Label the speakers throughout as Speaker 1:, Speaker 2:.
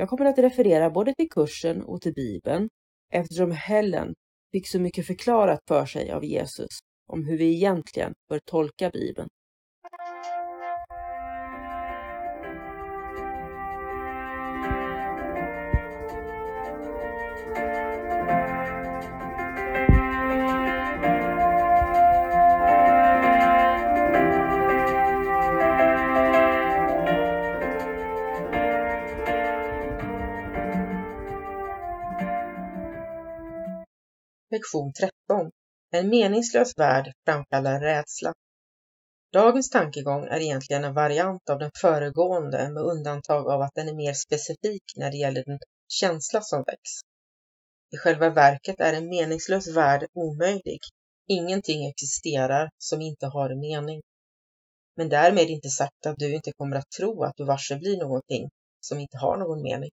Speaker 1: Jag kommer att referera både till kursen och till Bibeln eftersom Helen fick så mycket förklarat för sig av Jesus om hur vi egentligen bör tolka Bibeln.
Speaker 2: Lektion 13. En meningslös värld framkallar rädsla. Dagens tankegång är egentligen en variant av den föregående med undantag av att den är mer specifik när det gäller den känsla som väcks. I själva verket är en meningslös värld omöjlig. Ingenting existerar som inte har en mening. Men därmed inte sagt att du inte kommer att tro att du varse blir någonting som inte har någon mening.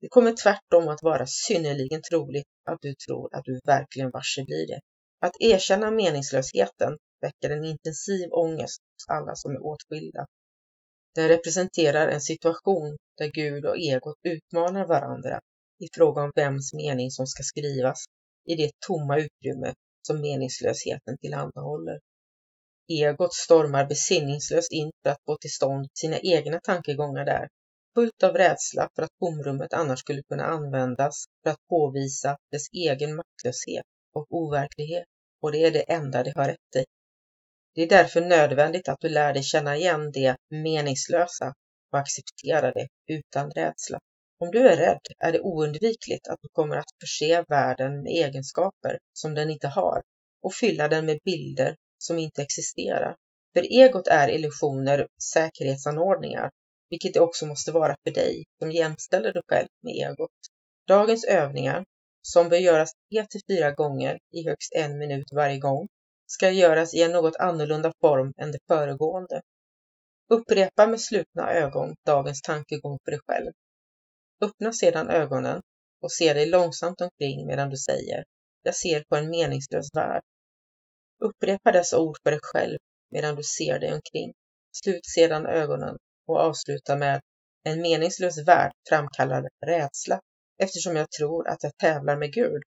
Speaker 2: Det kommer tvärtom att vara synnerligen troligt att du tror att du verkligen varse blir det. Att erkänna meningslösheten väcker en intensiv ångest hos alla som är åtskilda. Den representerar en situation där Gud och egot utmanar varandra i fråga om vems mening som ska skrivas i det tomma utrymme som meningslösheten tillhandahåller. Egot stormar besinningslöst in för att få till stånd sina egna tankegångar där fullt av rädsla för att tomrummet annars skulle kunna användas för att påvisa dess egen maktlöshet och overklighet och det är det enda det har rätt i. Det är därför nödvändigt att du lär dig känna igen det meningslösa och acceptera det utan rädsla. Om du är rädd är det oundvikligt att du kommer att förse världen med egenskaper som den inte har och fylla den med bilder som inte existerar. För egot är illusioner säkerhetsanordningar vilket det också måste vara för dig som jämställer dig själv med egot. Dagens övningar, som bör göras 3-4 gånger i högst en minut varje gång, ska göras i en något annorlunda form än det föregående. Upprepa med slutna ögon dagens tankegång för dig själv. Öppna sedan ögonen och se dig långsamt omkring medan du säger Jag ser på en meningslös värld. Upprepa dessa ord för dig själv medan du ser dig omkring. Slut sedan ögonen och avsluta med En meningslös värld framkallar rädsla eftersom jag tror att jag tävlar med Gud.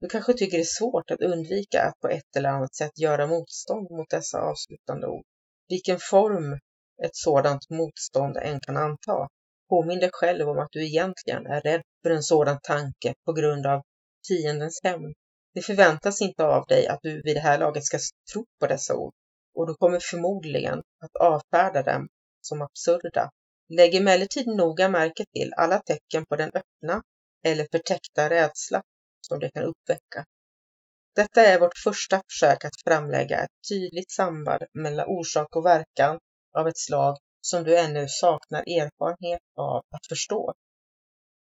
Speaker 2: Du kanske tycker det är svårt att undvika att på ett eller annat sätt göra motstånd mot dessa avslutande ord. Vilken form ett sådant motstånd än kan anta. Påminn dig själv om att du egentligen är rädd för en sådan tanke på grund av fiendens hämnd. Det förväntas inte av dig att du vid det här laget ska tro på dessa ord och du kommer förmodligen att avfärda dem som absurda. Lägg emellertid noga märke till alla tecken på den öppna eller förtäckta rädsla som det kan uppväcka. Detta är vårt första försök att framlägga ett tydligt samband mellan orsak och verkan av ett slag som du ännu saknar erfarenhet av att förstå.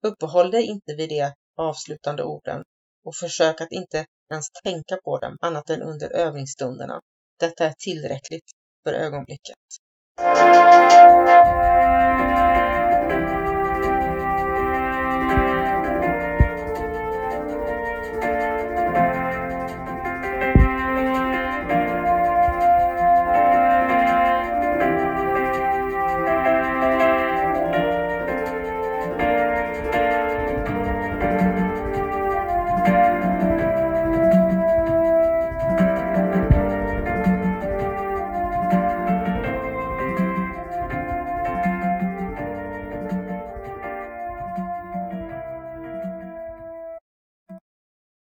Speaker 2: Uppehåll dig inte vid de avslutande orden och försök att inte ens tänka på dem annat än under övningsstunderna. Detta är tillräckligt för ögonblicket. Música